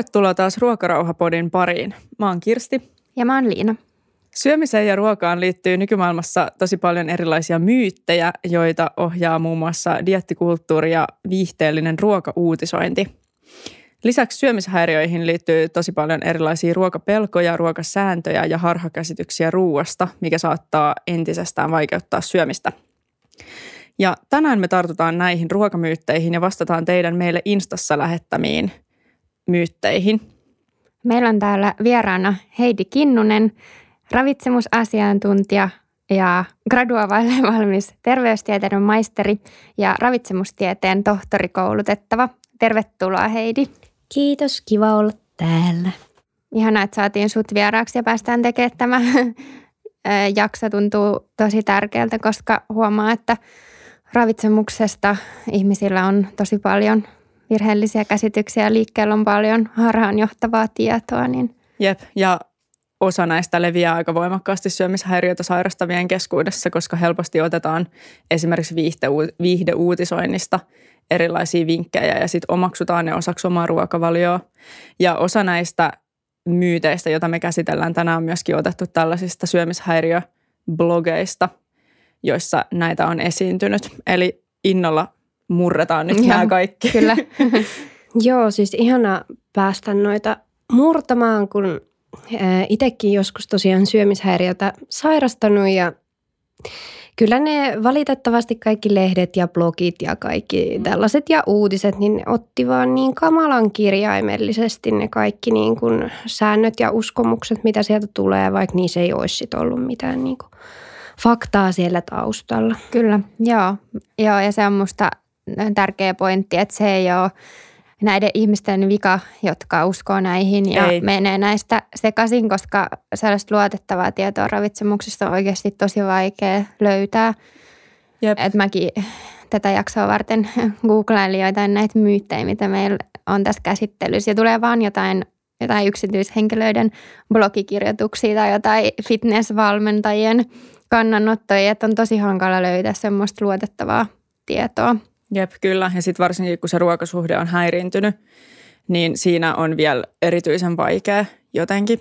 Tervetuloa taas Ruokarauhapodin pariin. Mä oon Kirsti. Ja mä oon Liina. Syömiseen ja ruokaan liittyy nykymaailmassa tosi paljon erilaisia myyttejä, joita ohjaa muun muassa diettikulttuuri ja viihteellinen ruokauutisointi. Lisäksi syömishäiriöihin liittyy tosi paljon erilaisia ruokapelkoja, ruokasääntöjä ja harhakäsityksiä ruuasta, mikä saattaa entisestään vaikeuttaa syömistä. Ja tänään me tartutaan näihin ruokamyytteihin ja vastataan teidän meille Instassa lähettämiin myytteihin. Meillä on täällä vieraana Heidi Kinnunen, ravitsemusasiantuntija ja graduavaille valmis terveystieteiden maisteri ja ravitsemustieteen tohtorikoulutettava. Tervetuloa Heidi. Kiitos, kiva olla täällä. Ihanaa, että saatiin sut vieraaksi ja päästään tekemään tämä jakso. Tuntuu tosi tärkeältä, koska huomaa, että ravitsemuksesta ihmisillä on tosi paljon virheellisiä käsityksiä. Liikkeellä on paljon harhaanjohtavaa tietoa. Niin... Jep, ja osa näistä leviää aika voimakkaasti syömishäiriötä sairastavien keskuudessa, koska helposti otetaan esimerkiksi viihdeuutisoinnista erilaisia vinkkejä ja sitten omaksutaan ne osaksi omaa ruokavalioa. Ja osa näistä myyteistä, joita me käsitellään tänään, on myöskin otettu tällaisista syömishäiriöblogeista, joissa näitä on esiintynyt. Eli innolla murretaan nyt nämä kaikki. Kyllä. Joo, siis ihana päästä noita murtamaan, kun itsekin joskus tosiaan syömishäiriötä sairastanut ja kyllä ne valitettavasti kaikki lehdet ja blogit ja kaikki mm. tällaiset ja uutiset, niin ne otti vaan niin kamalan kirjaimellisesti ne kaikki niin kuin säännöt ja uskomukset, mitä sieltä tulee, vaikka niissä ei olisi sit ollut mitään niin kuin faktaa siellä taustalla. Kyllä, joo. joo. Ja se on musta tärkeä pointti, että se ei ole näiden ihmisten vika, jotka uskoo näihin ja Ei. menee näistä sekaisin, koska sellaista luotettavaa tietoa ravitsemuksesta on oikeasti tosi vaikea löytää. Jep. Et mäkin tätä jaksoa varten googlailin jotain näitä myyttejä, mitä meillä on tässä käsittelyssä. Ja tulee vaan jotain, jotain yksityishenkilöiden blogikirjoituksia tai jotain fitnessvalmentajien kannanottoja, että on tosi hankala löytää semmoista luotettavaa tietoa. Jep, kyllä. Ja sitten varsinkin, kun se ruokasuhde on häiriintynyt, niin siinä on vielä erityisen vaikea jotenkin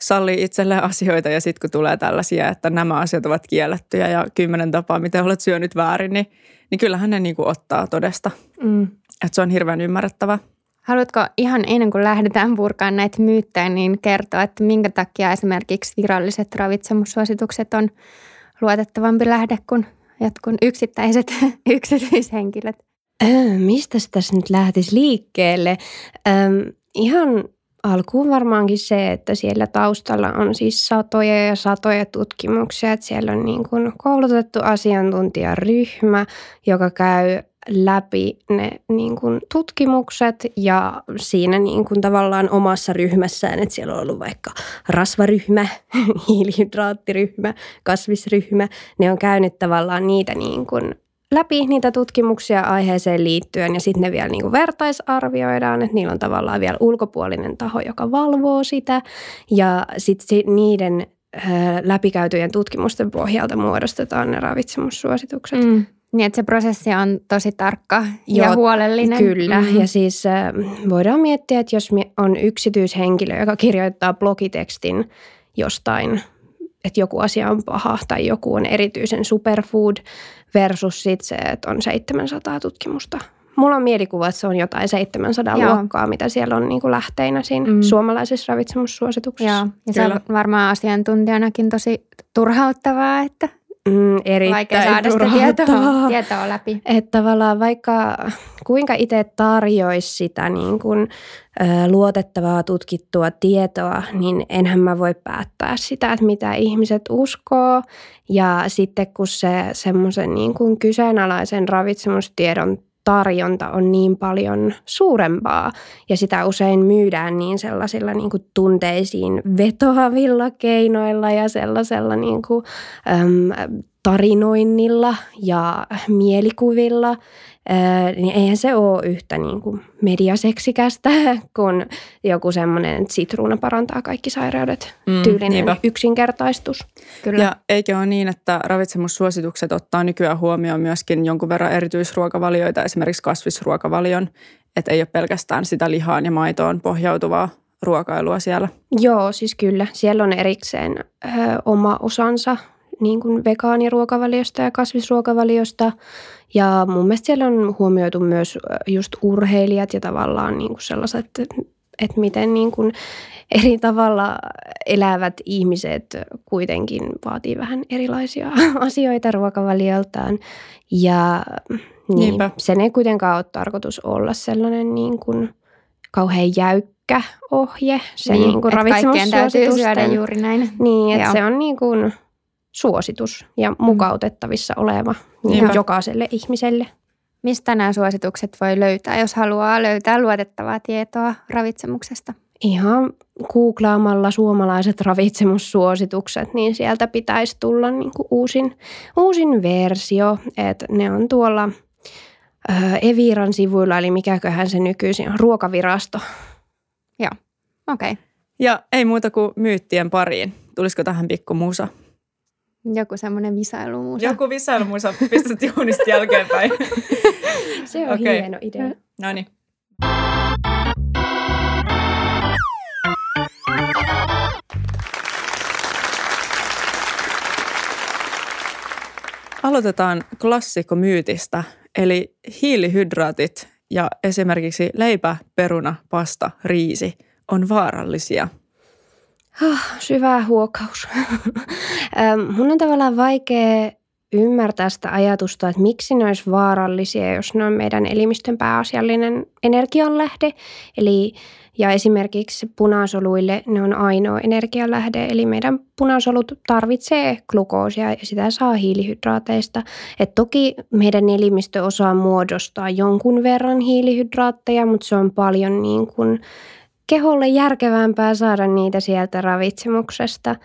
salli itselleen asioita ja sitten kun tulee tällaisia, että nämä asiat ovat kiellettyjä ja kymmenen tapaa, miten olet syönyt väärin, niin, niin kyllähän ne niinku ottaa todesta. Mm. Että se on hirveän ymmärrettävä. Haluatko ihan ennen kuin lähdetään purkaan näitä myyttejä, niin kertoa, että minkä takia esimerkiksi viralliset ravitsemussuositukset on luotettavampi lähde kuin jotkut yksittäiset yksityishenkilöt? Äh, mistä tässä nyt lähtisi liikkeelle? Ähm, ihan alkuun varmaankin se, että siellä taustalla on siis satoja ja satoja tutkimuksia, että siellä on niin kuin koulutettu asiantuntijaryhmä, joka käy läpi ne niin kuin tutkimukset ja siinä niin kuin tavallaan omassa ryhmässään, että siellä on ollut vaikka rasvaryhmä, hiilihydraattiryhmä, kasvisryhmä, ne on käynyt tavallaan niitä niin kuin läpi niitä tutkimuksia aiheeseen liittyen ja sitten ne vielä niin kuin vertaisarvioidaan, että niillä on tavallaan vielä ulkopuolinen taho, joka valvoo sitä ja sitten niiden läpikäytyjen tutkimusten pohjalta muodostetaan ne ravitsemussuositukset. Mm. Niin, että se prosessi on tosi tarkka ja Joo, huolellinen. Kyllä, mm-hmm. ja siis äh, voidaan miettiä, että jos on yksityishenkilö, joka kirjoittaa blogitekstin jostain, että joku asia on paha tai joku on erityisen superfood versus sit se, että on 700 tutkimusta. Mulla on mielikuva, että se on jotain 700 Joo. luokkaa, mitä siellä on niin kuin lähteinä siinä mm. suomalaisessa ravitsemussuosituksessa. Joo, ja se on varmaan asiantuntijanakin tosi turhauttavaa, että Mm, erittäin Vaikea saada sitä tietoa, tietoa läpi. Että tavallaan vaikka kuinka itse tarjoisi sitä niin kuin, ö, luotettavaa tutkittua tietoa, niin enhän mä voi päättää sitä, että mitä ihmiset uskoo. Ja sitten kun se semmoisen niin kuin kyseenalaisen ravitsemustiedon tarjonta on niin paljon suurempaa ja sitä usein myydään niin sellaisilla niin kuin tunteisiin vetoavilla keinoilla ja sellaisella niin kuin, äm, tarinoinnilla ja mielikuvilla, niin eihän se ole yhtä niin kuin mediaseksikästä kuin joku semmoinen, että sitruuna parantaa kaikki sairaudet, mm, tyylinen niinpä. yksinkertaistus. Kyllä. Ja eikö ole niin, että ravitsemussuositukset ottaa nykyään huomioon myöskin jonkun verran erityisruokavalioita, esimerkiksi kasvisruokavalion, että ei ole pelkästään sitä lihaan ja maitoon pohjautuvaa ruokailua siellä. Joo, siis kyllä. Siellä on erikseen ö, oma osansa niin kuin vegaaniruokavaliosta ja kasvisruokavaliosta. Ja mun mielestä siellä on huomioitu myös just urheilijat ja tavallaan niin kuin sellaiset, että, että miten niin kuin eri tavalla elävät ihmiset kuitenkin vaatii vähän erilaisia asioita ruokavalioltaan. Ja niin, sen ei kuitenkaan ole tarkoitus olla sellainen niin kuin kauhean jäykkä ohje. Se niin, niin kuin kaikkien täytyy syödä juuri näin. Niin, että Joo. se on niin kuin suositus ja mukautettavissa oleva niin jokaiselle ihmiselle. Mistä nämä suositukset voi löytää, jos haluaa löytää luotettavaa tietoa ravitsemuksesta? Ihan googlaamalla suomalaiset ravitsemussuositukset, niin sieltä pitäisi tulla niin kuin uusin, uusin versio. että ne on tuolla Eviran sivuilla, eli mikäköhän se nykyisin on, ruokavirasto. Joo, okei. Okay. Ja ei muuta kuin myyttien pariin. Tulisiko tähän pikku musa? Joku semmoinen visailumusa. Joku visailumusa, pistät juunista jälkeenpäin. se on okay. hieno idea. No niin. Aloitetaan klassikkomyytistä, eli hiilihydraatit ja esimerkiksi leipä, peruna, pasta, riisi on vaarallisia. Oh, syvä huokaus. Mun on tavallaan vaikea ymmärtää sitä ajatusta, että miksi ne olisi vaarallisia, jos ne on meidän elimistön pääasiallinen energianlähde. Eli ja esimerkiksi punasoluille ne on ainoa energialähde, eli meidän punasolut tarvitsee glukoosia ja sitä saa hiilihydraateista. Et toki meidän elimistö osaa muodostaa jonkun verran hiilihydraatteja, mutta se on paljon niin kuin keholle järkevämpää saada niitä sieltä ravitsemuksesta.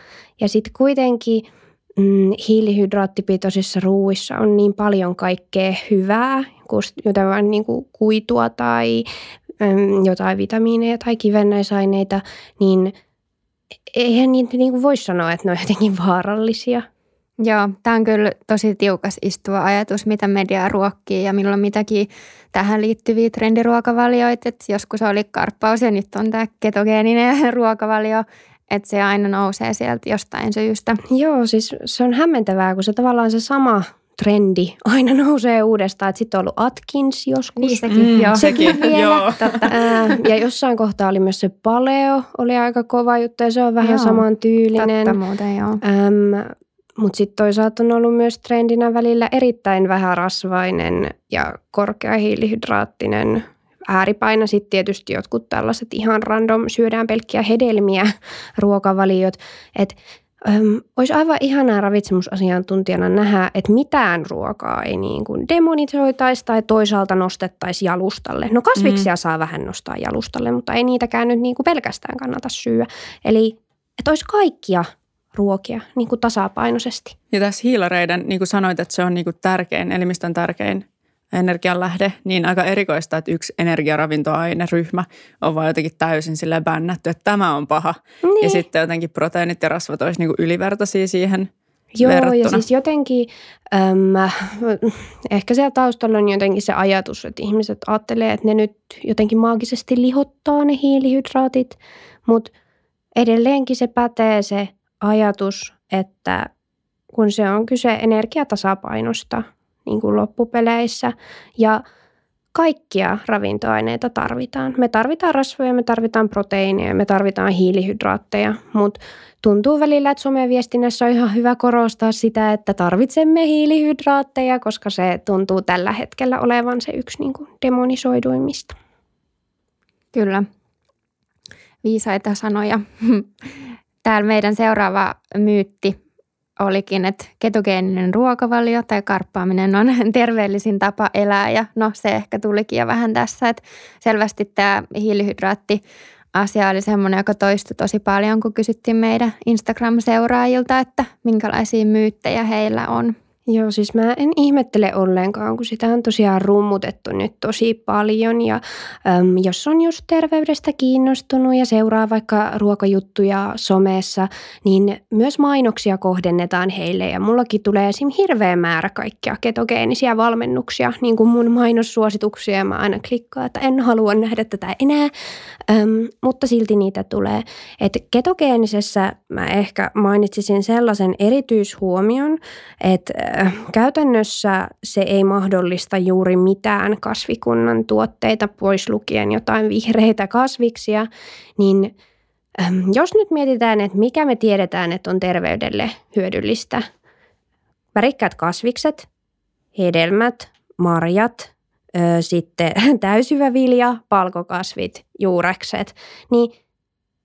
Ja sitten kuitenkin mm, hiilihydraattipitoisissa ruuissa on niin paljon kaikkea hyvää, jotain niin kuin kuitua tai jotain vitamiineja tai kivennäisaineita, niin eihän niitä niin voi sanoa, että ne on jotenkin vaarallisia. Joo, tämä on kyllä tosi tiukas istuva ajatus, mitä media ruokkii ja milloin mitäkin tähän liittyviä trendiruokavalioita. Et joskus oli karppaus ja nyt on tämä ketogeeninen ruokavalio, että se aina nousee sieltä jostain syystä. Joo, siis se on hämmentävää, kun se tavallaan se sama trendi aina nousee uudestaan. Että sitten on ollut Atkins joskus. Niin sekin, mm, joo. Sekin, vielä. joo. Totta. ja jossain kohtaa oli myös se paleo, oli aika kova juttu ja se on vähän joo. saman tyylinen. Totta muuten, joo. Ähm, mutta sitten toisaalta on ollut myös trendinä välillä erittäin vähärasvainen ja korkea hiilihydraattinen ääripaino. Sitten tietysti jotkut tällaiset ihan random syödään pelkkiä hedelmiä ruokavaliot. Että Öm, olisi aivan ihanaa ravitsemusasiantuntijana nähdä, että mitään ruokaa ei niin kuin demonisoitaisi tai toisaalta nostettaisi jalustalle. No kasviksia mm. saa vähän nostaa jalustalle, mutta ei niitäkään nyt niin kuin pelkästään kannata syödä. Eli että olisi kaikkia ruokia niin kuin tasapainoisesti. Ja tässä hiilareiden, niin kuin sanoit, että se on niin kuin tärkein, elimistön tärkein energianlähde, niin aika erikoista, että yksi energiaravintoaineryhmä on vaan jotenkin täysin sille bännätty, että tämä on paha. Niin. Ja sitten jotenkin proteiinit ja rasvat olisi niin kuin ylivertaisia siihen Joo, verrattuna. ja siis jotenkin, äm, ehkä siellä taustalla on jotenkin se ajatus, että ihmiset ajattelee, että ne nyt jotenkin maagisesti lihottaa ne hiilihydraatit, mutta edelleenkin se pätee se ajatus, että kun se on kyse energiatasapainosta, niin kuin loppupeleissä. Ja kaikkia ravintoaineita tarvitaan. Me tarvitaan rasvoja, me tarvitaan proteiineja, me tarvitaan hiilihydraatteja, mutta tuntuu välillä, että someviestinnässä on ihan hyvä korostaa sitä, että tarvitsemme hiilihydraatteja, koska se tuntuu tällä hetkellä olevan se yksi niin kuin demonisoiduimmista. Kyllä. Viisaita sanoja. Täällä meidän seuraava myytti olikin, että ketogeeninen ruokavalio tai karppaaminen on terveellisin tapa elää ja no se ehkä tulikin jo vähän tässä, että selvästi tämä hiilihydraatti asia oli semmoinen, joka toistui tosi paljon, kun kysyttiin meidän Instagram-seuraajilta, että minkälaisia myyttejä heillä on. Joo, siis mä en ihmettele ollenkaan, kun sitä on tosiaan rummutettu nyt tosi paljon. Ja äm, jos on just terveydestä kiinnostunut ja seuraa vaikka ruokajuttuja somessa, niin myös mainoksia kohdennetaan heille. Ja mullakin tulee esim. hirveä määrä kaikkia ketogeenisiä valmennuksia, niin kuin mun mainossuosituksia. Mä aina klikkaan, että en halua nähdä tätä enää, äm, mutta silti niitä tulee. Että ketogeenisessä mä ehkä mainitsisin sellaisen erityishuomion, että käytännössä se ei mahdollista juuri mitään kasvikunnan tuotteita, pois lukien jotain vihreitä kasviksia, niin jos nyt mietitään, että mikä me tiedetään, että on terveydelle hyödyllistä, värikkäät kasvikset, hedelmät, marjat, sitten täysyvä vilja, palkokasvit, juurekset, niin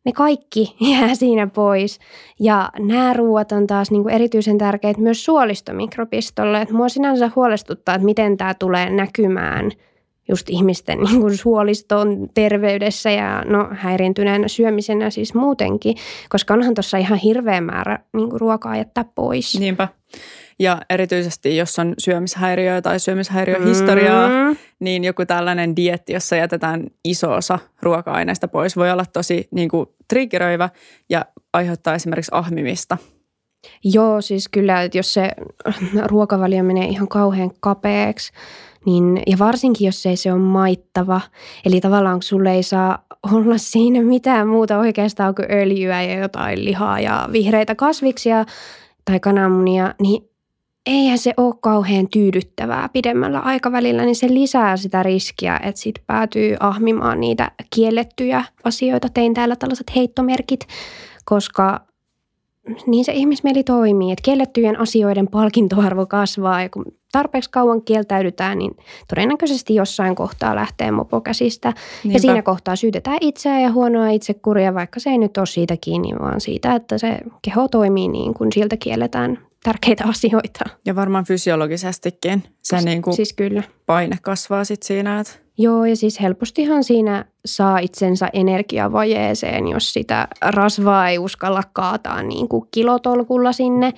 ne kaikki jää siinä pois. Ja nämä ruuat on taas niin kuin erityisen tärkeitä myös suolistomikrobistolle. Et mua sinänsä huolestuttaa, että miten tämä tulee näkymään just ihmisten niin kuin suoliston terveydessä ja no, häiriintyneen syömisenä siis muutenkin, koska onhan tuossa ihan hirveä määrä niin kuin ruokaa jättää pois. Niinpä. Ja erityisesti, jos on syömishäiriöä tai syömishäiriöhistoriaa, mm. niin joku tällainen dietti, jossa jätetään iso osa ruoka-aineista pois, voi olla tosi niin kuin, triggeröivä ja aiheuttaa esimerkiksi ahmimista. Joo, siis kyllä, että jos se ruokavalio menee ihan kauhean kapeaksi, niin, ja varsinkin jos ei se ole maittava, eli tavallaan sulle ei saa olla siinä mitään muuta oikeastaan kuin öljyä ja jotain lihaa ja vihreitä kasviksia tai kananmunia, niin eihän se ole kauhean tyydyttävää pidemmällä aikavälillä, niin se lisää sitä riskiä, että sit päätyy ahmimaan niitä kiellettyjä asioita. Tein täällä tällaiset heittomerkit, koska niin se ihmismieli toimii, että kiellettyjen asioiden palkintoarvo kasvaa ja kun tarpeeksi kauan kieltäydytään, niin todennäköisesti jossain kohtaa lähtee mopo käsistä. Niinpä. Ja siinä kohtaa syytetään itseä ja huonoa itsekuria, vaikka se ei nyt ole siitä kiinni, vaan siitä, että se keho toimii niin, kun siltä kielletään tärkeitä asioita. Ja varmaan fysiologisestikin se siis, niin kuin siis kyllä. paine kasvaa sitten siinä. Että... Joo, ja siis helpostihan siinä saa itsensä energiavajeeseen, jos sitä rasvaa ei uskalla kaataa niin kuin kilotolkulla sinne,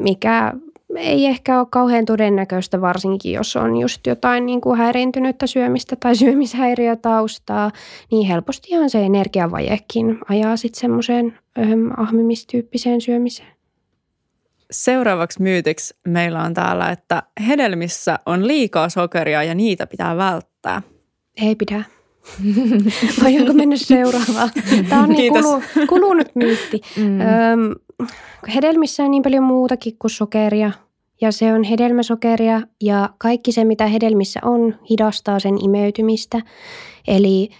mikä ei ehkä ole kauhean todennäköistä, varsinkin jos on just jotain niin kuin häiriintynyttä syömistä tai syömishäiriötaustaa, niin helpostihan se energiavajekin ajaa sitten semmoiseen ahmimistyyppiseen syömiseen. Seuraavaksi myytiksi meillä on täällä, että hedelmissä on liikaa sokeria ja niitä pitää välttää. Ei pidä. Voidaanko mennä seuraavaan? Tämä on niin kulu, kulunut myytti. Mm. Öm, hedelmissä on niin paljon muutakin kuin sokeria. Ja se on hedelmäsokeria ja kaikki se, mitä hedelmissä on, hidastaa sen imeytymistä. Eli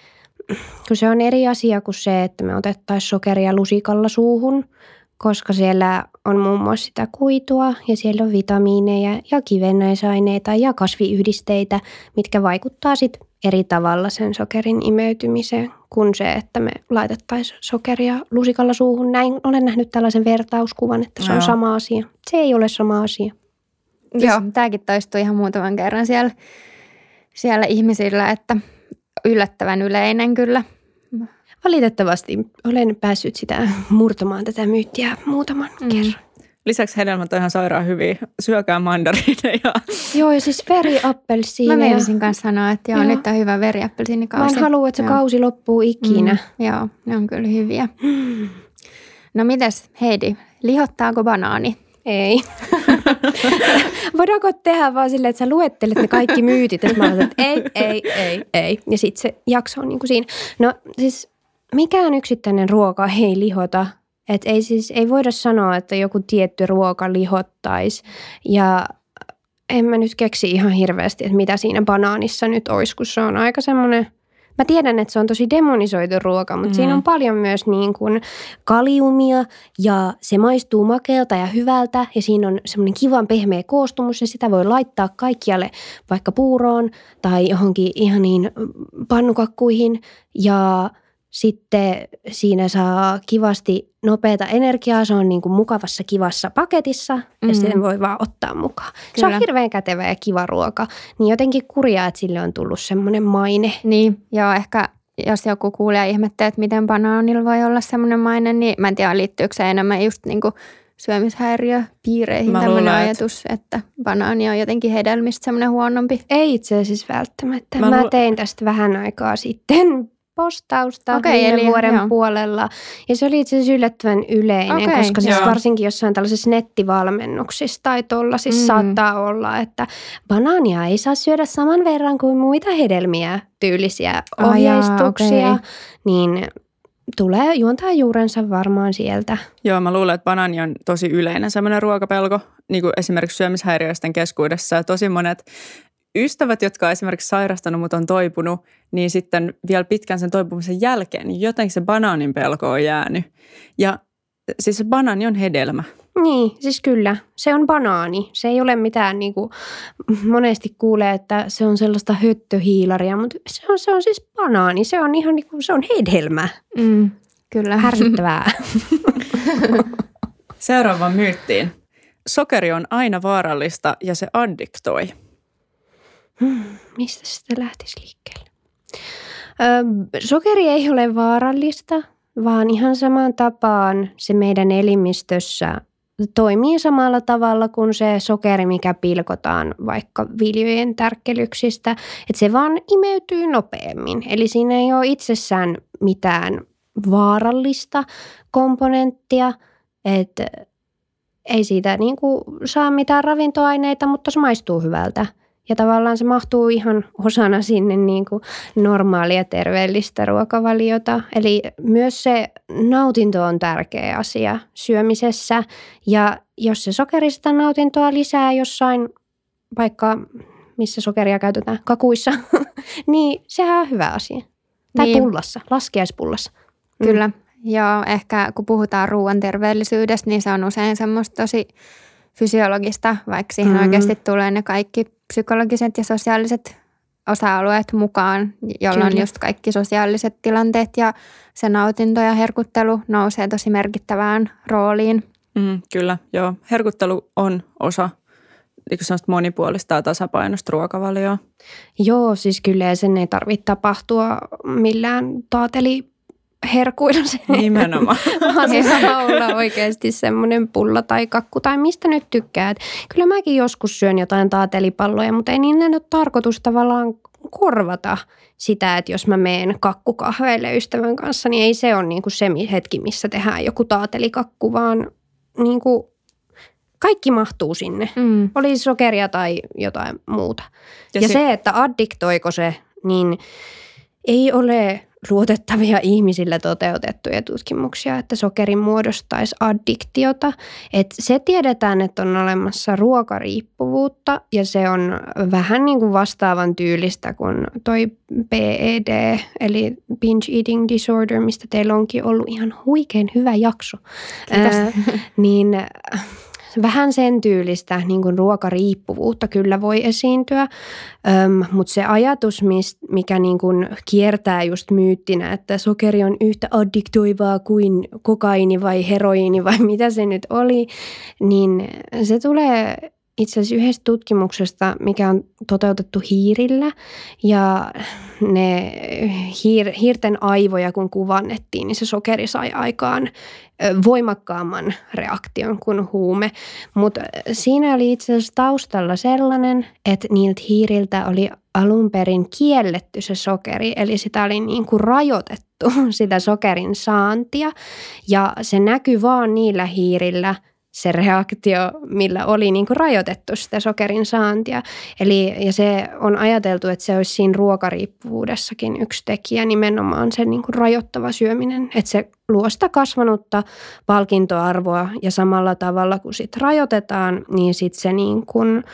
kun se on eri asia kuin se, että me otettaisiin sokeria lusikalla suuhun – koska siellä on muun muassa sitä kuitua ja siellä on vitamiineja ja kivennäisaineita ja kasviyhdisteitä, mitkä vaikuttaa sitten eri tavalla sen sokerin imeytymiseen kuin se, että me laitettaisiin sokeria lusikalla suuhun. Näin olen nähnyt tällaisen vertauskuvan, että se on Joo. sama asia. Se ei ole sama asia. Joo, tämäkin toistuu ihan muutaman kerran siellä, siellä ihmisillä, että yllättävän yleinen kyllä – valitettavasti olen päässyt sitä murtamaan tätä myyttiä muutaman mm. kerran. Lisäksi hedelmät on ihan sairaan hyviä. Syökää mandariineja. Joo, ja siis veriappelsiineja. Mä meinasin kanssa sanoa, että joo, joo. nyt on hyvä veriappelsiinikausi. Mä en halua, että se joo. kausi loppuu ikinä. Mm, joo, ne on kyllä hyviä. Mm. No mites Heidi, lihottaako banaani? Ei. Voidaanko tehdä vaan silleen, että sä luettelet ne kaikki myytit, ja mä olen, että ei, ei, ei, ei. Ja sitten se jakso on niin kuin siinä. No siis mikään yksittäinen ruoka ei lihota. Et ei, siis, ei voida sanoa, että joku tietty ruoka lihottaisi. Ja en mä nyt keksi ihan hirveästi, että mitä siinä banaanissa nyt olisi, kun se on aika semmoinen Mä tiedän, että se on tosi demonisoitu ruoka, mutta mm. siinä on paljon myös niin kuin kaliumia ja se maistuu makealta ja hyvältä ja siinä on semmoinen kivan pehmeä koostumus ja sitä voi laittaa kaikkialle vaikka puuroon tai johonkin ihan niin pannukakkuihin ja – sitten siinä saa kivasti nopeata energiaa, se on niin kuin mukavassa kivassa paketissa mm. ja sen voi vaan ottaa mukaan. Kyllä. Se on hirveän kätevä ja kiva ruoka, niin jotenkin kurjaa, että sille on tullut semmoinen maine. Niin, joo ehkä jos joku kuulee ja ihmettelee, että miten banaanilla voi olla semmoinen maine, niin mä en tiedä liittyykö se enemmän just niin kuin syömishäiriöpiireihin Mä tämmöinen luulen, ajatus, että banaani on jotenkin hedelmistä semmoinen huonompi. Ei itse asiassa välttämättä. Mä, Mä lu- tein tästä vähän aikaa sitten postausta okay, viime eli, vuoden joo. puolella. Ja se oli itse asiassa yllättävän yleinen, okay, koska siis varsinkin jossain tällaisissa nettivalmennuksissa tai tuollaisissa mm. saattaa olla, että banaania ei saa syödä saman verran kuin muita hedelmiä tyylisiä ohjeistuksia. Oh, okay. Niin tulee juontaa juurensa varmaan sieltä. Joo, mä luulen, että banaani on tosi yleinen semmoinen ruokapelko, niin kuin esimerkiksi syömishäiriöisten keskuudessa. Tosi monet ystävät, jotka on esimerkiksi sairastanut, mutta on toipunut, niin sitten vielä pitkän sen toipumisen jälkeen, niin jotenkin se banaanin pelko on jäänyt. Ja siis se banaani on hedelmä. Niin, siis kyllä. Se on banaani. Se ei ole mitään, niin kuin monesti kuulee, että se on sellaista höttöhiilaria, mutta se on, se on siis banaani. Se on ihan niin kuin, se on hedelmä. Mm, kyllä. Härsyttävää. Seuraavaan myyttiin. Sokeri on aina vaarallista ja se addiktoi. Hmm, mistä sitä lähtisi liikkeelle? Ö, sokeri ei ole vaarallista, vaan ihan samaan tapaan se meidän elimistössä toimii samalla tavalla kuin se sokeri, mikä pilkotaan vaikka viljojen tärkkelyksistä, että se vaan imeytyy nopeammin. Eli siinä ei ole itsessään mitään vaarallista komponenttia, että ei siitä niin kuin saa mitään ravintoaineita, mutta se maistuu hyvältä. Ja tavallaan se mahtuu ihan osana sinne niin kuin normaalia terveellistä ruokavaliota. Eli myös se nautinto on tärkeä asia syömisessä. Ja jos se sokerista nautintoa lisää jossain, vaikka missä sokeria käytetään, kakuissa, niin sehän on hyvä asia. Tai niin. pullassa, laskeaispullassa. Mm. Kyllä. Joo, ehkä kun puhutaan ruoan terveellisyydestä, niin se on usein semmoista tosi fysiologista, vaikka siihen mm. oikeasti tulee ne kaikki psykologiset ja sosiaaliset osa-alueet mukaan, jolloin Kyllä. just kaikki sosiaaliset tilanteet ja se nautinto ja herkuttelu nousee tosi merkittävään rooliin. Mm, kyllä, joo. Herkuttelu on osa niin monipuolista ja tasapainoista ruokavalioa. Joo, siis kyllä sen ei tarvitse tapahtua millään taateli herkuilla se. Nimenomaan. Vaan saa olla oikeasti semmoinen pulla tai kakku tai mistä nyt tykkäät. Kyllä mäkin joskus syön jotain taatelipalloja, mutta ei niin ole tarkoitus tavallaan korvata sitä, että jos mä meen kakkukahveille ystävän kanssa, niin ei se ole niin kuin se hetki, missä tehdään joku taatelikakku, vaan niin kuin kaikki mahtuu sinne. Mm. Oli sokeria tai jotain muuta. Ja, ja se, se, että addiktoiko se, niin ei ole luotettavia ihmisillä toteutettuja tutkimuksia, että sokeri muodostaisi addiktiota. Et se tiedetään, että on olemassa ruokariippuvuutta ja se on vähän niin kuin vastaavan tyylistä kuin toi PED, eli binge eating disorder, mistä teillä onkin ollut ihan huikein hyvä jakso. Kiitos. Äh, niin vähän sen tyylistä niin kuin ruokariippuvuutta kyllä voi esiintyä, mutta se ajatus, mikä niin kuin kiertää just myyttinä, että sokeri on yhtä addiktoivaa kuin kokaini vai heroiini vai mitä se nyt oli, niin se tulee itse asiassa yhdestä tutkimuksesta, mikä on toteutettu hiirillä ja ne hiir, hiirten aivoja kun kuvannettiin, niin se sokeri sai aikaan voimakkaamman reaktion kuin huume. Mutta siinä oli itse asiassa taustalla sellainen, että niiltä hiiriltä oli alun perin kielletty se sokeri, eli sitä oli niin kuin rajoitettu sitä sokerin saantia ja se näkyy vaan niillä hiirillä – se reaktio, millä oli niin kuin rajoitettu sitä sokerin saantia. Eli, ja se on ajateltu, että se olisi siinä ruokariippuvuudessakin yksi tekijä, nimenomaan se niin kuin rajoittava syöminen. Että se luo sitä kasvanutta palkintoarvoa ja samalla tavalla kun sit rajoitetaan, niin sitten se niin kuin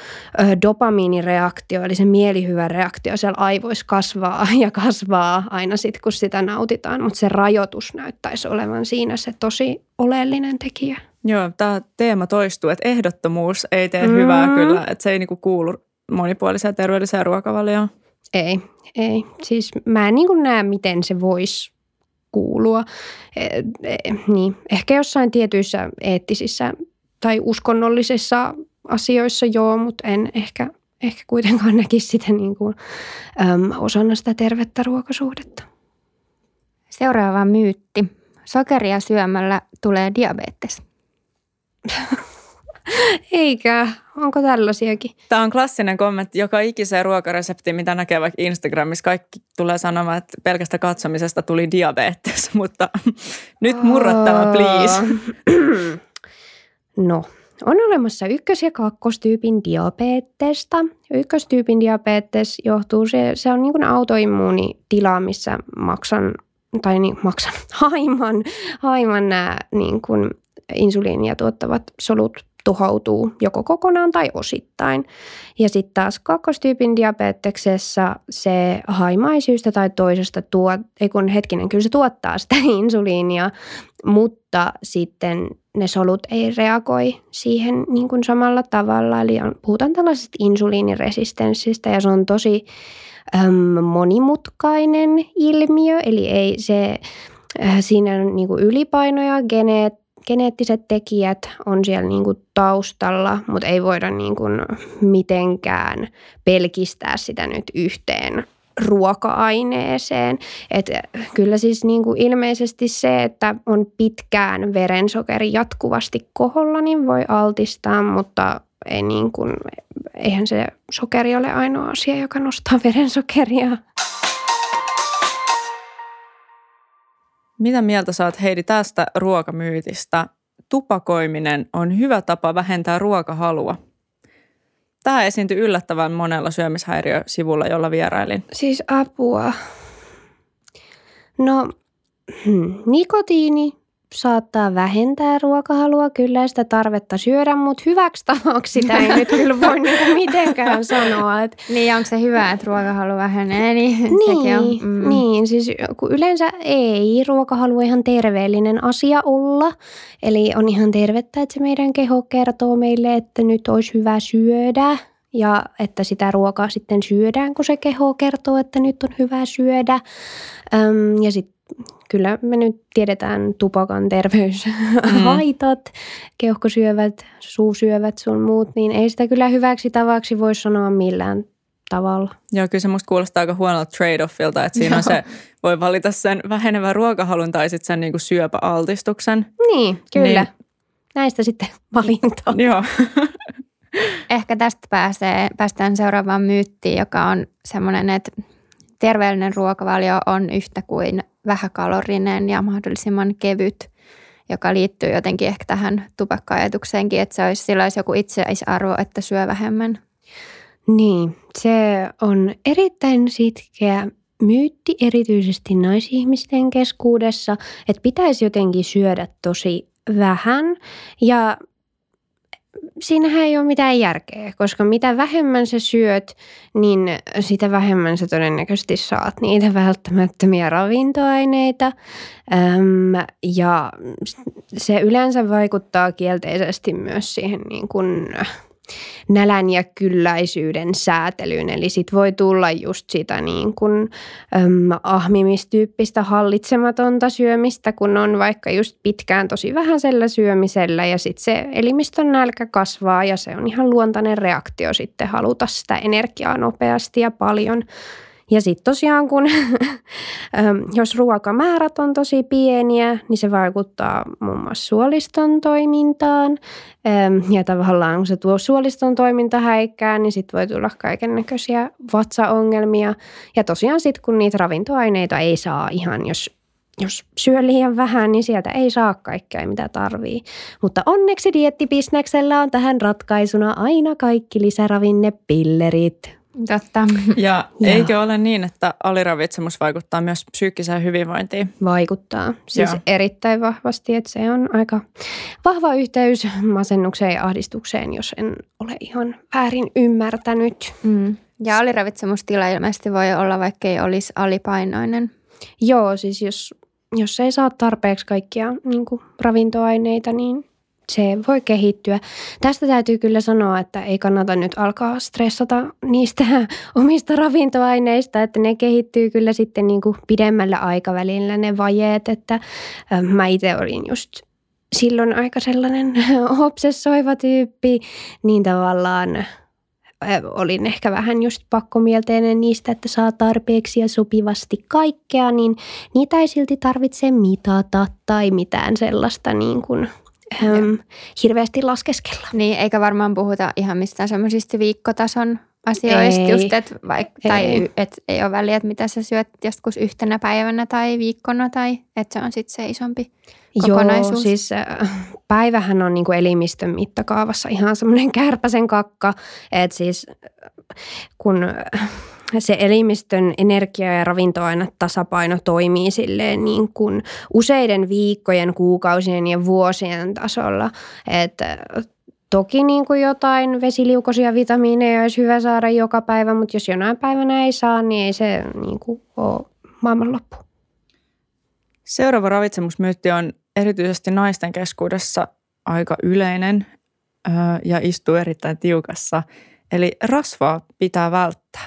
dopamiinireaktio, eli se mielihyvä reaktio siellä aivoissa kasvaa ja kasvaa aina sitten, kun sitä nautitaan. Mutta se rajoitus näyttäisi olevan siinä se tosi oleellinen tekijä. Joo, tämä teema toistuu, että ehdottomuus ei tee mm. hyvää kyllä, että se ei niinku kuulu monipuoliseen terveelliseen ruokavalioon. Ei, ei. Siis mä en niin näe, miten se voisi kuulua. E, e, niin, ehkä jossain tietyissä eettisissä tai uskonnollisissa asioissa joo, mutta en ehkä, ehkä kuitenkaan näkisi sitä niin kuin, äm, osana sitä tervettä ruokasuhdetta. Seuraava myytti. Sokeria syömällä tulee diabetes. Eikä. Onko tällaisiakin? Tämä on klassinen kommentti. Joka ikiseen ruokareseptiin, mitä näkee vaikka Instagramissa, kaikki tulee sanomaan, että pelkästä katsomisesta tuli diabetes, mutta nyt murrattava, please. No, on olemassa ykkös- ja kakkostyypin diabetesta. Ykköstyypin diabetes johtuu, se, se on niin kuin autoimmuunitila, missä maksan, tai niin, maksan, haiman, haiman nämä niin kuin insuliinia tuottavat solut tuhoutuu joko kokonaan tai osittain. Ja sitten taas kakkostyypin diabeteksessa se haima ei syystä tai toisesta tuo, ei kun hetkinen, kyllä se tuottaa sitä insuliinia, mutta sitten ne solut ei reagoi siihen niin kuin samalla tavalla. Eli on, puhutaan tällaisesta insuliiniresistenssistä ja se on tosi äm, monimutkainen ilmiö, eli ei se, äh, siinä on niin ylipaino ja geneet, geneettiset tekijät on siellä niin kuin taustalla, mutta ei voida niin kuin mitenkään pelkistää sitä nyt yhteen ruoka-aineeseen. Et kyllä siis niin kuin ilmeisesti se, että on pitkään verensokeri jatkuvasti koholla, niin voi altistaa, mutta ei niin kuin, eihän se sokeri ole ainoa asia, joka nostaa verensokeria. Mitä mieltä saat Heidi tästä ruokamyytistä? Tupakoiminen on hyvä tapa vähentää ruokahalua. Tämä esiintyi yllättävän monella syömishäiriösivulla, jolla vierailin. Siis apua. No, hmm, nikotiini saattaa vähentää ruokahalua, kyllä sitä tarvetta syödä, mutta hyväksi tavaksi sitä ei nyt kyllä voi niinku mitenkään sanoa. Et... Niin, onko se hyvä, että ruokahalu vähenee? Niin, niin, on, mm. niin siis kun yleensä ei ruokahalu ihan terveellinen asia olla. Eli on ihan tervettä, että se meidän keho kertoo meille, että nyt olisi hyvä syödä ja että sitä ruokaa sitten syödään, kun se keho kertoo, että nyt on hyvä syödä. Öm, ja sitten kyllä me nyt tiedetään tupakan terveyshaitat, mm. keuhkosyövät, suusyövät sun muut, niin ei sitä kyllä hyväksi tavaksi voi sanoa millään tavalla. Joo, kyllä se musta kuulostaa aika huonolta trade-offilta, että siinä on se, voi valita sen vähenevän ruokahalun tai sitten sen niinku syöpäaltistuksen. Niin, kyllä. Niin. Näistä sitten valinta. Joo. Ehkä tästä pääsee, päästään seuraavaan myyttiin, joka on semmoinen, että terveellinen ruokavalio on yhtä kuin vähäkalorinen ja mahdollisimman kevyt, joka liittyy jotenkin ehkä tähän tupakka-ajatukseenkin, että se olisi, sillä olisi joku itseisarvo, että syö vähemmän. Niin, se on erittäin sitkeä myytti erityisesti naisihmisten keskuudessa, että pitäisi jotenkin syödä tosi vähän ja siinähän ei ole mitään järkeä, koska mitä vähemmän sä syöt, niin sitä vähemmän sä todennäköisesti saat niitä välttämättömiä ravintoaineita. Öm, ja se yleensä vaikuttaa kielteisesti myös siihen niin kuin nälän ja kylläisyyden säätelyyn. Eli sit voi tulla just sitä niin kuin, äm, ahmimistyyppistä hallitsematonta syömistä, kun on vaikka just pitkään tosi vähäisellä syömisellä ja sitten se elimistön nälkä kasvaa ja se on ihan luontainen reaktio sitten haluta sitä energiaa nopeasti ja paljon – ja sitten tosiaan, kun jos ruokamäärät on tosi pieniä, niin se vaikuttaa muun muassa suoliston toimintaan. Ja tavallaan kun se tuo suoliston toiminta häikkää, niin sitten voi tulla kaiken näköisiä vatsaongelmia. Ja tosiaan sitten, kun niitä ravintoaineita ei saa ihan, jos jos syö liian vähän, niin sieltä ei saa kaikkea, mitä tarvii. Mutta onneksi diettibisneksellä on tähän ratkaisuna aina kaikki lisäravinnepillerit. Totta. Ja eikö ole niin, että aliravitsemus vaikuttaa myös psyykkiseen hyvinvointiin? Vaikuttaa. Siis Joo. erittäin vahvasti, että se on aika vahva yhteys masennukseen ja ahdistukseen, jos en ole ihan väärin ymmärtänyt. Mm. Ja aliravitsemustila ilmeisesti voi olla, vaikka ei olisi alipainoinen. Joo, siis jos, jos ei saa tarpeeksi kaikkia niin ravintoaineita, niin se voi kehittyä. Tästä täytyy kyllä sanoa, että ei kannata nyt alkaa stressata niistä omista ravintoaineista, että ne kehittyy kyllä sitten niin kuin pidemmällä aikavälillä ne vajeet, että mä itse olin just silloin aika sellainen obsessoiva tyyppi, niin tavallaan olin ehkä vähän just pakkomielteinen niistä, että saa tarpeeksi ja sopivasti kaikkea, niin niitä ei silti tarvitse mitata tai mitään sellaista niin kuin äm, hirveästi laskeskella. Niin, eikä varmaan puhuta ihan mistään semmoisista viikkotason asioista, ei. just, et vaik, ei. tai et ei ole väliä, että mitä sä syöt joskus yhtenä päivänä tai viikkona, tai että se on sitten se isompi kokonaisuus. Joo, siis päivähän on niinku elimistön mittakaavassa ihan semmoinen kärpäsen kakka, että siis kun se elimistön energia- ja tasapaino toimii silleen niin kuin useiden viikkojen, kuukausien ja vuosien tasolla. Että toki niin kuin jotain vesiliukoisia vitamiineja olisi hyvä saada joka päivä, mutta jos jonain päivänä ei saa, niin ei se niin kuin ole maailmanloppu. Seuraava ravitsemusmyytti on erityisesti naisten keskuudessa aika yleinen ja istuu erittäin tiukassa. Eli rasvaa pitää välttää.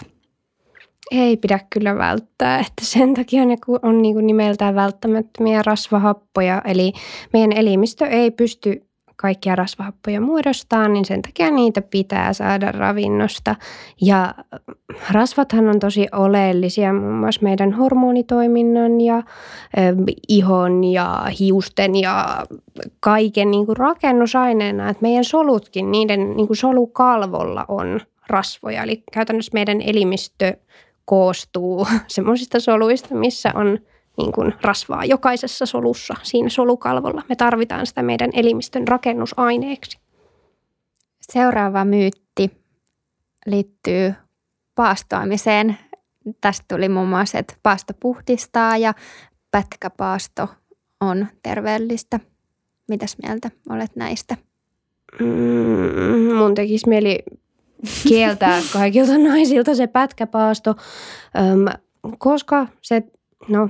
Ei pidä kyllä välttää, että sen takia ne on niin kuin nimeltään välttämättömiä rasvahappoja. Eli meidän elimistö ei pysty kaikkia rasvahappoja muodostaa, niin sen takia niitä pitää saada ravinnosta. Ja rasvathan on tosi oleellisia muun muassa meidän hormonitoiminnan ja ihon ja hiusten ja kaiken niin kuin rakennusaineena. Että meidän solutkin, niiden niin kuin solukalvolla on rasvoja. Eli käytännössä meidän elimistö koostuu semmoisista soluista, missä on niin kuin rasvaa jokaisessa solussa siinä solukalvolla. Me tarvitaan sitä meidän elimistön rakennusaineeksi. Seuraava myytti liittyy paastoamiseen. Tästä tuli muun muassa, että paasto puhdistaa ja pätkäpaasto on terveellistä. Mitäs mieltä olet näistä? Mm, mun tekisi mieli kieltää kaikilta naisilta se pätkäpaasto, koska se No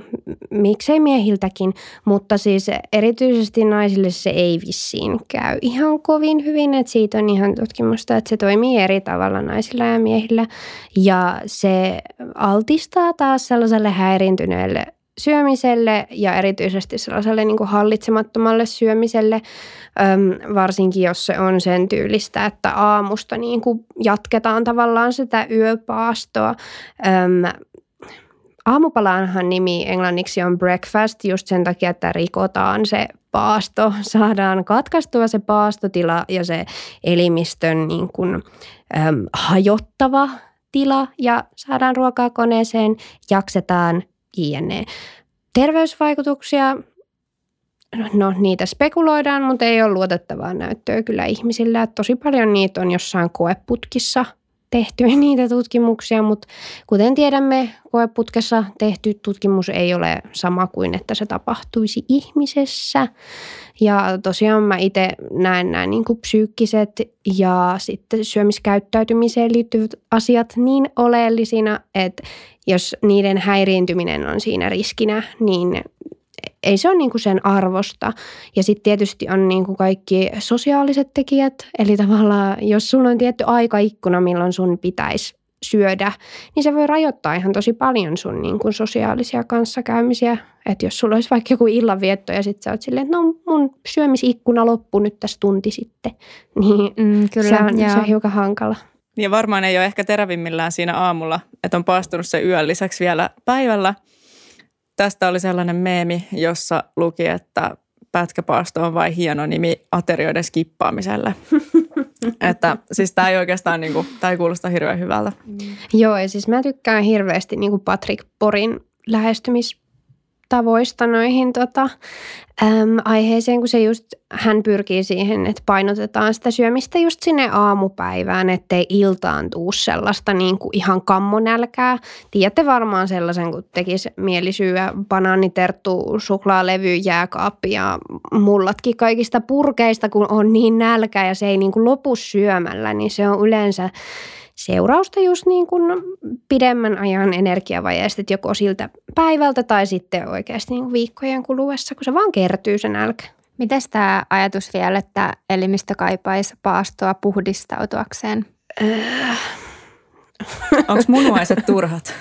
miksei miehiltäkin, mutta siis erityisesti naisille se ei vissiin käy ihan kovin hyvin, että siitä on ihan tutkimusta, että se toimii eri tavalla naisilla ja miehillä ja se altistaa taas sellaiselle häirintyneelle syömiselle ja erityisesti sellaiselle niin kuin hallitsemattomalle syömiselle, äm, varsinkin jos se on sen tyylistä, että aamusta niin kuin jatketaan tavallaan sitä yöpaastoa. Äm, Aamupalaanhan nimi englanniksi on breakfast just sen takia, että rikotaan se paasto, saadaan katkaistua se paastotila ja se elimistön niin kuin, äm, hajottava tila ja saadaan ruokaa koneeseen, jaksetaan jne. Terveysvaikutuksia, no niitä spekuloidaan, mutta ei ole luotettavaa näyttöä kyllä ihmisillä. Tosi paljon niitä on jossain koeputkissa tehty niitä tutkimuksia, mutta kuten tiedämme, koeputkessa tehty tutkimus ei ole sama kuin, että se tapahtuisi ihmisessä. Ja tosiaan mä itse näen nämä niin kuin psyykkiset ja sitten syömiskäyttäytymiseen liittyvät asiat niin oleellisina, että jos niiden häiriintyminen on siinä riskinä, niin ei se ole niin kuin sen arvosta. Ja sitten tietysti on niin kuin kaikki sosiaaliset tekijät, eli tavallaan jos sulla on tietty aikaikkuna, milloin sun pitäisi syödä, niin se voi rajoittaa ihan tosi paljon sun niin kuin sosiaalisia kanssakäymisiä. Että jos sulla olisi vaikka joku illanvietto ja sitten sä oot silleen, että no mun syömisikkuna loppui nyt tässä tunti sitten, niin mm, kyllä, se, on, se on hiukan hankala. Ja varmaan ei ole ehkä terävimmillään siinä aamulla, että on paastunut se yön lisäksi vielä päivällä – Tästä oli sellainen meemi, jossa luki, että pätkäpaasto on vain hieno nimi aterioiden skippaamiselle. että siis tämä ei oikeastaan, niin kuin, tämä ei kuulosta hirveän hyvältä. Mm. Joo, ja siis mä tykkään hirveästi niin kuin Patrick Porin lähestymis tavoista noihin tota, äm, aiheeseen, kun se just, hän pyrkii siihen, että painotetaan sitä syömistä just sinne aamupäivään, ettei iltaan tuu sellaista niin kuin ihan kammonälkää. Tiedätte varmaan sellaisen, kun tekisi mieli syyä banaaniterttu, suklaalevy, jääkaappi ja mullatkin kaikista purkeista, kun on niin nälkä ja se ei niin kuin lopu syömällä, niin se on yleensä seurausta just niin kuin pidemmän ajan energiavajeesta, joko siltä päivältä tai sitten oikeasti niin viikkojen kuluessa, kun se vaan kertyy sen nälkä. Miten tämä ajatus vielä, että elimistö kaipaisi paastoa puhdistautuakseen? Äh. Onko munuaiset turhat?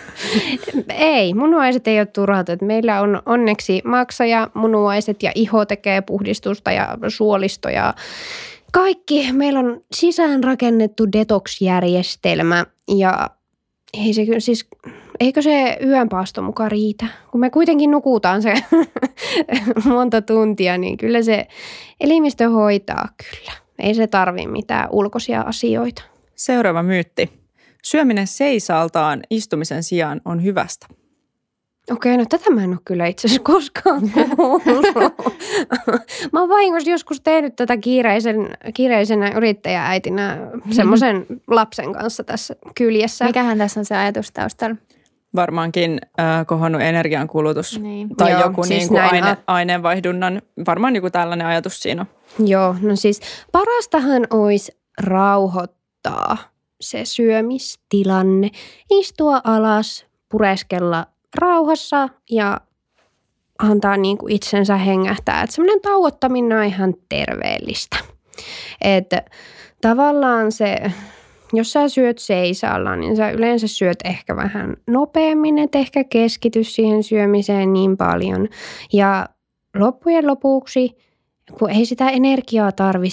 ei, munuaiset ei ole turhat. meillä on onneksi maksaja, munuaiset ja iho tekee puhdistusta ja suolisto ja kaikki. Meillä on sisään rakennettu detox-järjestelmä ja ei se kyllä siis eikö se yönpaasto mukaan riitä? Kun me kuitenkin nukutaan se monta tuntia, niin kyllä se elimistö hoitaa kyllä. Ei se tarvi mitään ulkoisia asioita. Seuraava myytti. Syöminen seisaltaan istumisen sijaan on hyvästä. Okei, no tätä mä en ole kyllä itse asiassa koskaan kuullut. mä oon vahingossa joskus tehnyt tätä kiireisen, kiireisenä yrittäjääitinä semmoisen lapsen kanssa tässä kyljessä. Mikähän tässä on se ajatus taustalla? Varmaankin äh, kohonnut energiankulutus niin. tai Joo, joku siis niin kuin aine, aineenvaihdunnan, varmaan joku tällainen ajatus siinä on. Joo, no siis parastahan olisi rauhoittaa se syömistilanne, istua alas, pureskella rauhassa ja antaa niin kuin itsensä hengähtää. Että semmoinen tauottaminen on ihan terveellistä. Että tavallaan se, jos sä syöt seisalla, niin sä yleensä syöt ehkä vähän nopeammin, että ehkä keskity siihen syömiseen niin paljon. Ja loppujen lopuksi kun ei sitä energiaa tarvi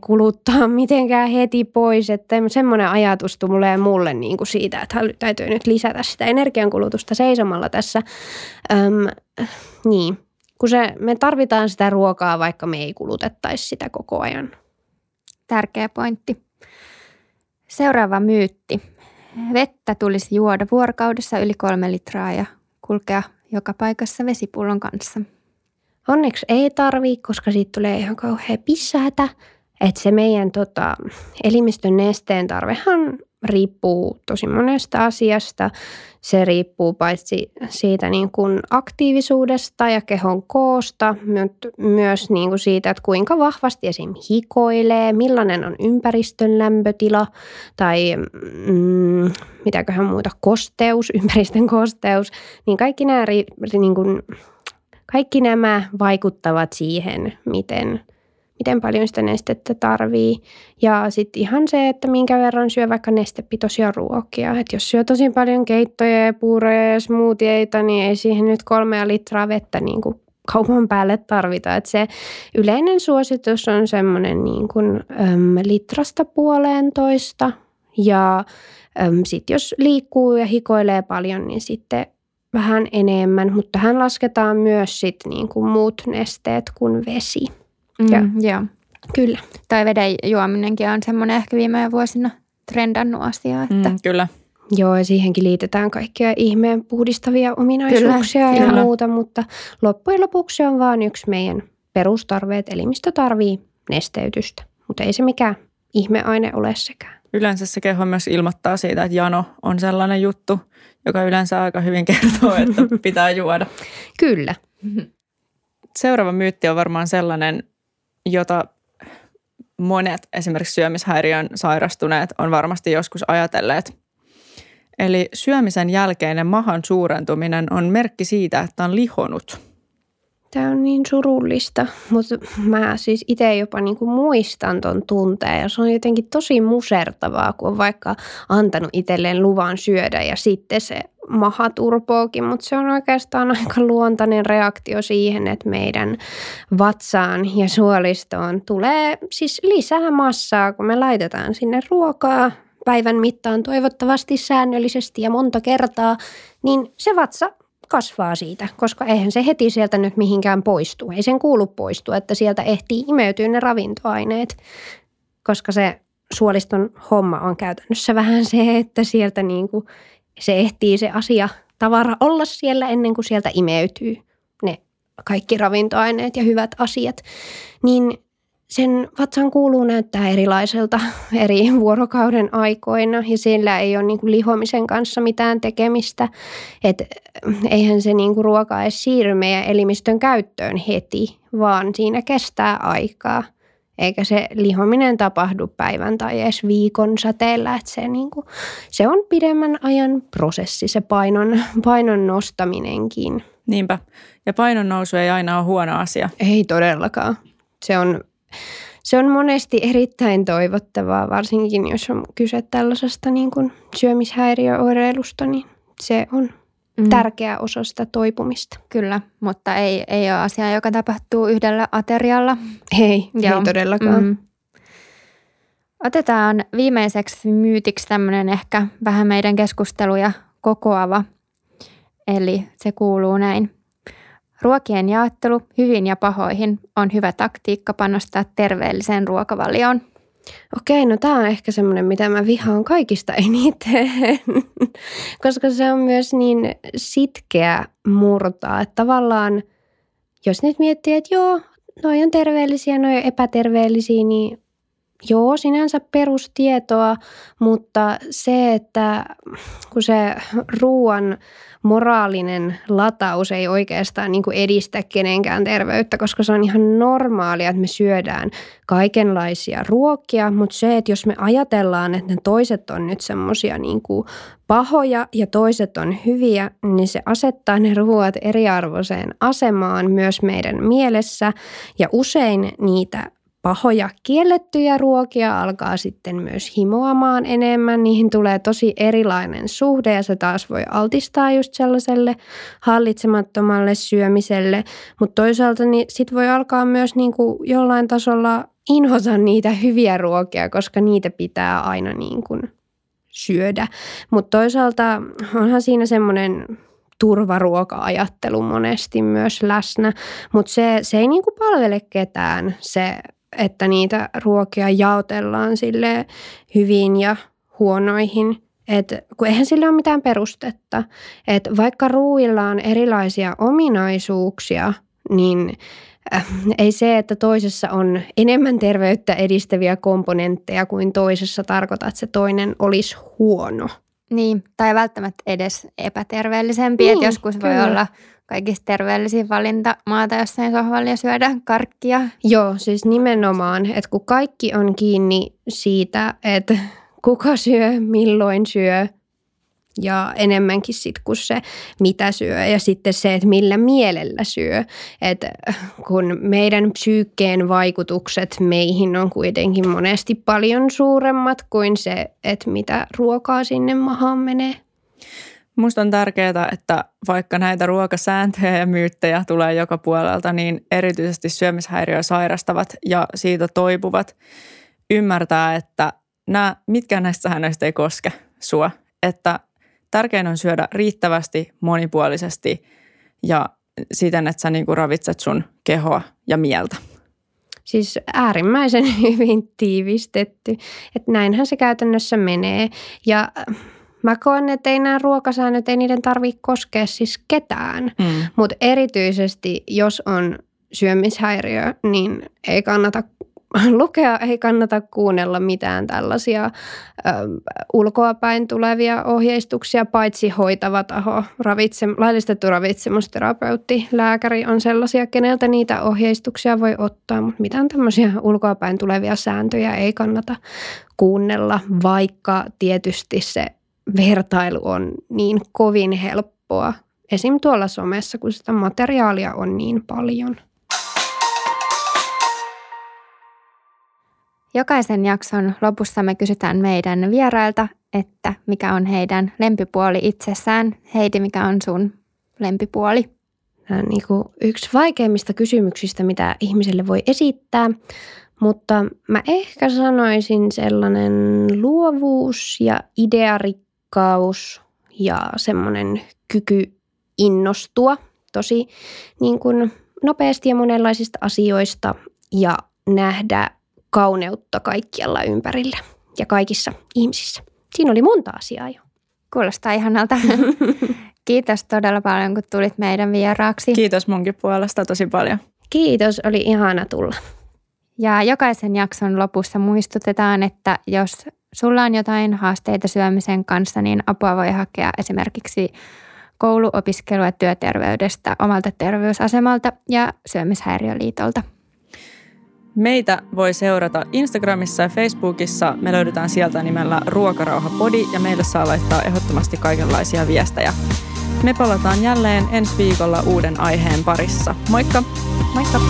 kuluttaa mitenkään heti pois. Että semmoinen ajatus tulee mulle niin kuin siitä, että täytyy nyt lisätä sitä energiankulutusta seisomalla tässä. Öm, niin, kun se, me tarvitaan sitä ruokaa, vaikka me ei kulutettaisi sitä koko ajan. Tärkeä pointti. Seuraava myytti. Vettä tulisi juoda vuorokaudessa yli kolme litraa ja kulkea joka paikassa vesipullon kanssa. Onneksi ei tarvii, koska siitä tulee ihan kauhean pissähätä. Että se meidän tota, elimistön nesteen tarvehan riippuu tosi monesta asiasta. Se riippuu paitsi siitä niin kuin aktiivisuudesta ja kehon koosta, myös niin kuin siitä, että kuinka vahvasti esim. hikoilee, millainen on ympäristön lämpötila tai mm, mitäköhän muuta, kosteus, ympäristön kosteus. Niin kaikki nämä niin kuin kaikki nämä vaikuttavat siihen, miten, miten paljon sitä nestettä tarvii. Ja sitten ihan se, että minkä verran syö vaikka nestepitoisia ruokia. Et jos syö tosi paljon keittoja ja puuroja ja smoothieita, niin ei siihen nyt kolmea litraa vettä niin kuin kaupan päälle tarvita. Et se yleinen suositus on semmoinen niin kuin, äm, litrasta puoleentoista. Ja sitten jos liikkuu ja hikoilee paljon, niin sitten vähän enemmän, mutta tähän lasketaan myös sit niin kuin muut nesteet kuin vesi. Mm, ja, joo. Kyllä. Tai veden juominenkin on semmoinen ehkä viime vuosina trendannut asia. Että... Mm, kyllä. Joo, ja siihenkin liitetään kaikkia ihmeen puhdistavia ominaisuuksia kyllä, ja kyllä. muuta, mutta loppujen lopuksi on vain yksi meidän perustarveet. Elimistö tarvii nesteytystä, mutta ei se mikään ihmeaine ole sekään. Yleensä se keho myös ilmoittaa siitä, että jano on sellainen juttu, joka yleensä aika hyvin kertoo, että pitää juoda. Kyllä. Seuraava myytti on varmaan sellainen, jota monet esimerkiksi syömishäiriön sairastuneet on varmasti joskus ajatelleet. Eli syömisen jälkeinen mahan suurentuminen on merkki siitä, että on lihonut – Tämä on niin surullista, mutta mä siis itse jopa niinku muistan ton tunteen ja se on jotenkin tosi musertavaa, kun on vaikka antanut itselleen luvan syödä ja sitten se maha turpookin, mutta se on oikeastaan aika luontainen reaktio siihen, että meidän vatsaan ja suolistoon tulee siis lisää massaa, kun me laitetaan sinne ruokaa päivän mittaan toivottavasti säännöllisesti ja monta kertaa, niin se vatsa kasvaa siitä, koska eihän se heti sieltä nyt mihinkään poistu. Ei sen kuulu poistua, että sieltä ehtii imeytyä ne ravintoaineet, koska se suoliston homma on käytännössä vähän se, että sieltä niin kuin se ehtii se asia, tavara olla siellä ennen kuin sieltä imeytyy ne kaikki ravintoaineet ja hyvät asiat. Niin sen vatsan kuuluu näyttää erilaiselta eri vuorokauden aikoina ja sillä ei ole niin kuin lihomisen kanssa mitään tekemistä. Et eihän se niin kuin ruoka edes siirry meidän elimistön käyttöön heti, vaan siinä kestää aikaa. Eikä se lihominen tapahdu päivän tai edes viikon säteellä. Et se, niin kuin, se on pidemmän ajan prosessi, se painon, painon nostaminenkin. Niinpä. Ja painon nousu ei aina ole huono asia. Ei todellakaan. Se on se on monesti erittäin toivottavaa, varsinkin jos on kyse tällaisesta niin kuin syömishäiriöoireilusta, niin se on mm. tärkeä osa sitä toipumista. Kyllä, mutta ei, ei ole asia, joka tapahtuu yhdellä aterialla. Ei, Joo. ei todellakaan. Mm. Otetaan viimeiseksi myytiksi tämmöinen ehkä vähän meidän keskusteluja kokoava eli se kuuluu näin. Ruokien jaottelu hyvin ja pahoihin on hyvä taktiikka panostaa terveelliseen ruokavalioon. Okei, no tämä on ehkä semmoinen, mitä mä vihaan kaikista eniten, koska se on myös niin sitkeä murtaa, että tavallaan jos nyt miettii, että joo, noi on terveellisiä, noi on epäterveellisiä, niin Joo, sinänsä perustietoa, mutta se, että kun se ruoan moraalinen lataus ei oikeastaan niin kuin edistä kenenkään terveyttä, koska se on ihan normaalia, että me syödään kaikenlaisia ruokia, mutta se, että jos me ajatellaan, että ne toiset on nyt semmoisia niin pahoja ja toiset on hyviä, niin se asettaa ne ruoat eriarvoiseen asemaan myös meidän mielessä. Ja usein niitä pahoja kiellettyjä ruokia alkaa sitten myös himoamaan enemmän. Niihin tulee tosi erilainen suhde ja se taas voi altistaa just sellaiselle hallitsemattomalle syömiselle. Mutta toisaalta niin sit voi alkaa myös niin kuin jollain tasolla inhota niitä hyviä ruokia, koska niitä pitää aina niin kuin syödä. Mutta toisaalta onhan siinä semmoinen turvaruoka-ajattelu monesti myös läsnä, mutta se, se ei niinku palvele ketään se että niitä ruokia jaotellaan sille hyvin ja huonoihin. Et, kun eihän sille ole mitään perustetta. Et vaikka ruuilla on erilaisia ominaisuuksia, niin äh, ei se, että toisessa on enemmän terveyttä edistäviä komponentteja kuin toisessa tarkoita, että se toinen olisi huono. Niin, tai välttämättä edes epäterveellisempi. Niin, että joskus kyllä. voi olla kaikista terveellisin valinta maata jossain sohvalla ja syödä karkkia. Joo, siis nimenomaan, että kun kaikki on kiinni siitä, että kuka syö, milloin syö ja enemmänkin sitten kuin se, mitä syö ja sitten se, että millä mielellä syö. Että kun meidän psyykkeen vaikutukset meihin on kuitenkin monesti paljon suuremmat kuin se, että mitä ruokaa sinne mahaan menee. Musta on tärkeää, että vaikka näitä ruokasääntöjä ja myyttejä tulee joka puolelta, niin erityisesti syömishäiriöä sairastavat ja siitä toipuvat ymmärtää, että nämä, mitkä näistä säännöistä ei koske sua. Että tärkein on syödä riittävästi, monipuolisesti ja siten, että sä niinku ravitset sun kehoa ja mieltä. Siis äärimmäisen hyvin tiivistetty, että näinhän se käytännössä menee. Ja Mä koen, että ei nämä ruokasäännöt, ei niiden tarvitse koskea siis ketään. Mm. Mutta erityisesti, jos on syömishäiriö, niin ei kannata lukea, ei kannata kuunnella mitään tällaisia ö, ulkoapäin tulevia ohjeistuksia, paitsi hoitava taho, ravitsem, laillistettu ravitsemusterapeutti, lääkäri on sellaisia, keneltä niitä ohjeistuksia voi ottaa, mutta mitään tämmöisiä ulkoapäin tulevia sääntöjä ei kannata kuunnella, vaikka tietysti se vertailu on niin kovin helppoa. Esim. tuolla somessa, kun sitä materiaalia on niin paljon. Jokaisen jakson lopussa me kysytään meidän vierailta, että mikä on heidän lempipuoli itsessään. Heidi, mikä on sun lempipuoli? Tämä on niin kuin yksi vaikeimmista kysymyksistä, mitä ihmiselle voi esittää. Mutta mä ehkä sanoisin sellainen luovuus ja idearikkuus rakkaus ja semmoinen kyky innostua tosi niin kuin nopeasti ja monenlaisista asioista ja nähdä kauneutta kaikkialla ympärillä ja kaikissa ihmisissä. Siinä oli monta asiaa jo. Kuulostaa ihanalta. Kiitos todella paljon, kun tulit meidän vieraaksi. Kiitos munkin puolesta tosi paljon. Kiitos, oli ihana tulla. Ja jokaisen jakson lopussa muistutetaan, että jos sulla on jotain haasteita syömisen kanssa, niin apua voi hakea esimerkiksi koulu-, opiskelu- ja työterveydestä omalta terveysasemalta ja syömishäiriöliitolta. Meitä voi seurata Instagramissa ja Facebookissa. Me löydetään sieltä nimellä Ruokarauhapodi ja meille saa laittaa ehdottomasti kaikenlaisia viestejä. Me palataan jälleen ensi viikolla uuden aiheen parissa. Moikka! Moikka!